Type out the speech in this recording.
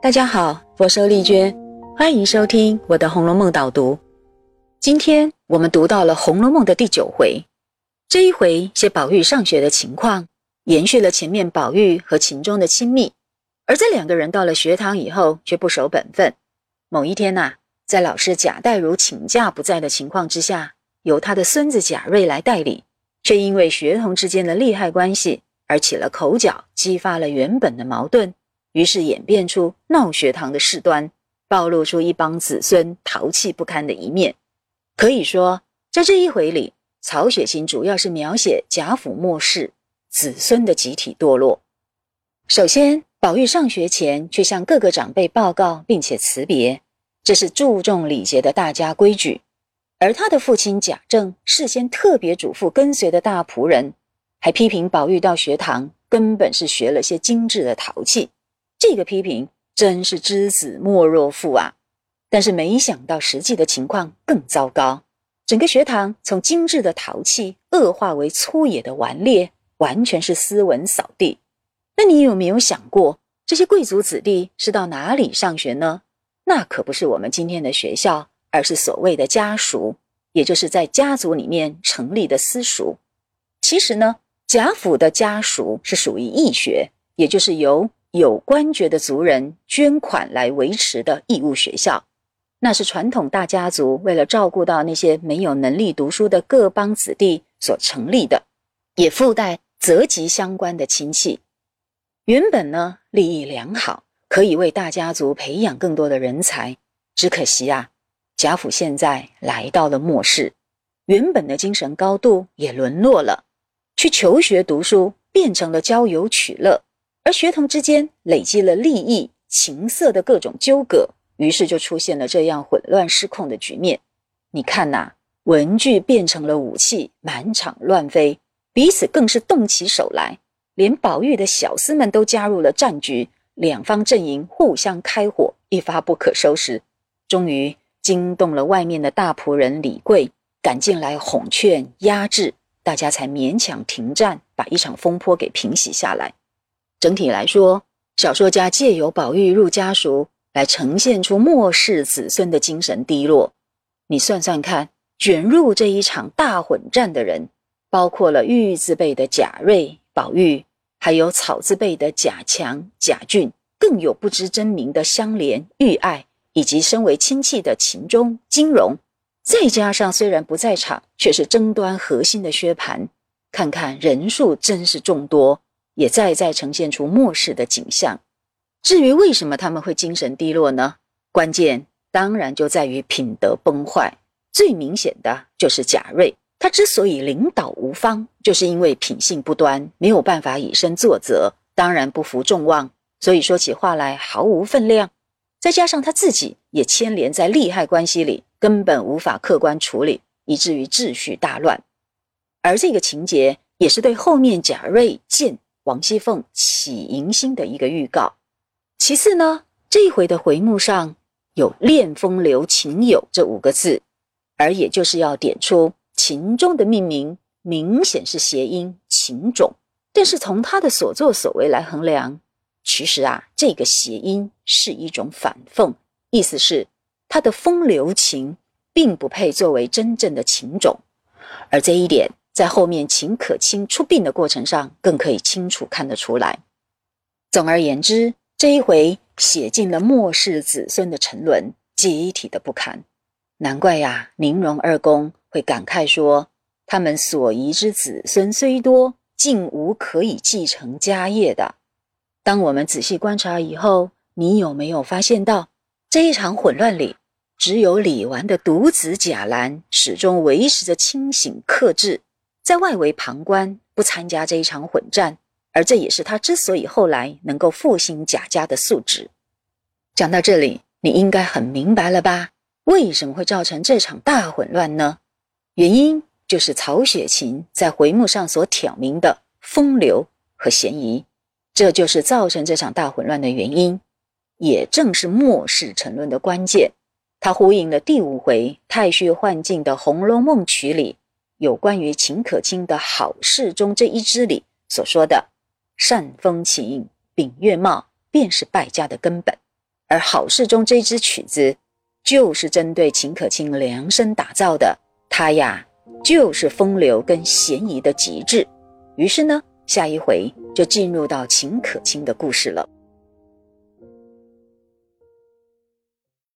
大家好，我是丽娟，欢迎收听我的《红楼梦》导读。今天我们读到了《红楼梦》的第九回，这一回写宝玉上学的情况，延续了前面宝玉和秦钟的亲密。而这两个人到了学堂以后，却不守本分。某一天呐，在老师贾代儒请假不在的情况之下，由他的孙子贾瑞来代理，却因为学童之间的利害关系而起了口角，激发了原本的矛盾。于是演变出闹学堂的事端，暴露出一帮子孙淘气不堪的一面。可以说，在这一回里，曹雪芹主要是描写贾府末世子孙的集体堕落。首先，宝玉上学前去向各个长辈报告，并且辞别，这是注重礼节的大家规矩。而他的父亲贾政事先特别嘱咐跟随的大仆人，还批评宝玉到学堂根本是学了些精致的淘气。这个批评真是知子莫若父啊！但是没想到实际的情况更糟糕，整个学堂从精致的淘气恶化为粗野的顽劣，完全是斯文扫地。那你有没有想过，这些贵族子弟是到哪里上学呢？那可不是我们今天的学校，而是所谓的家塾，也就是在家族里面成立的私塾。其实呢，贾府的家塾是属于义学，也就是由有官爵的族人捐款来维持的义务学校，那是传统大家族为了照顾到那些没有能力读书的各邦子弟所成立的，也附带择籍相关的亲戚。原本呢，利益良好，可以为大家族培养更多的人才。只可惜啊，贾府现在来到了末世，原本的精神高度也沦落了，去求学读书变成了交友取乐。而学童之间累积了利益、情色的各种纠葛，于是就出现了这样混乱失控的局面。你看呐，文具变成了武器，满场乱飞，彼此更是动起手来，连宝玉的小厮们都加入了战局，两方阵营互相开火，一发不可收拾。终于惊动了外面的大仆人李贵，赶进来哄劝压制，大家才勉强停战，把一场风波给平息下来。整体来说，小说家借由宝玉入家塾来呈现出末世子孙的精神低落。你算算看，卷入这一场大混战的人，包括了玉字辈的贾瑞、宝玉，还有草字辈的贾强、贾俊，更有不知真名的香莲、玉爱，以及身为亲戚的秦钟、金荣，再加上虽然不在场，却是争端核心的薛蟠，看看人数真是众多。也再再呈现出末世的景象。至于为什么他们会精神低落呢？关键当然就在于品德崩坏。最明显的就是贾瑞，他之所以领导无方，就是因为品性不端，没有办法以身作则，当然不负众望，所以说起话来毫无分量。再加上他自己也牵连在利害关系里，根本无法客观处理，以至于秩序大乱。而这个情节也是对后面贾瑞见。王熙凤起迎新的一个预告。其次呢，这一回的回目上有“恋风流情友”这五个字，而也就是要点出秦钟的命名明显是谐音“情种”。但是从他的所作所为来衡量，其实啊，这个谐音是一种反讽，意思是他的风流情并不配作为真正的情种，而这一点。在后面秦可卿出殡的过程上，更可以清楚看得出来。总而言之，这一回写尽了末世子孙的沉沦，集体的不堪。难怪呀，宁荣二公会感慨说：“他们所遗之子孙虽多，竟无可以继承家业的。”当我们仔细观察以后，你有没有发现到这一场混乱里，只有李纨的独子贾兰始终维持着清醒克制。在外围旁观，不参加这一场混战，而这也是他之所以后来能够复兴贾家的素质。讲到这里，你应该很明白了吧？为什么会造成这场大混乱呢？原因就是曹雪芹在回目上所挑明的风流和嫌疑，这就是造成这场大混乱的原因，也正是末世沉沦的关键。它呼应了第五回太虚幻境的《红楼梦》曲里。有关于秦可卿的好事中这一支里所说的“善风情，秉月貌”，便是败家的根本。而好事中这支曲子就是针对秦可卿量身打造的，它呀就是风流跟嫌疑的极致。于是呢，下一回就进入到秦可卿的故事了。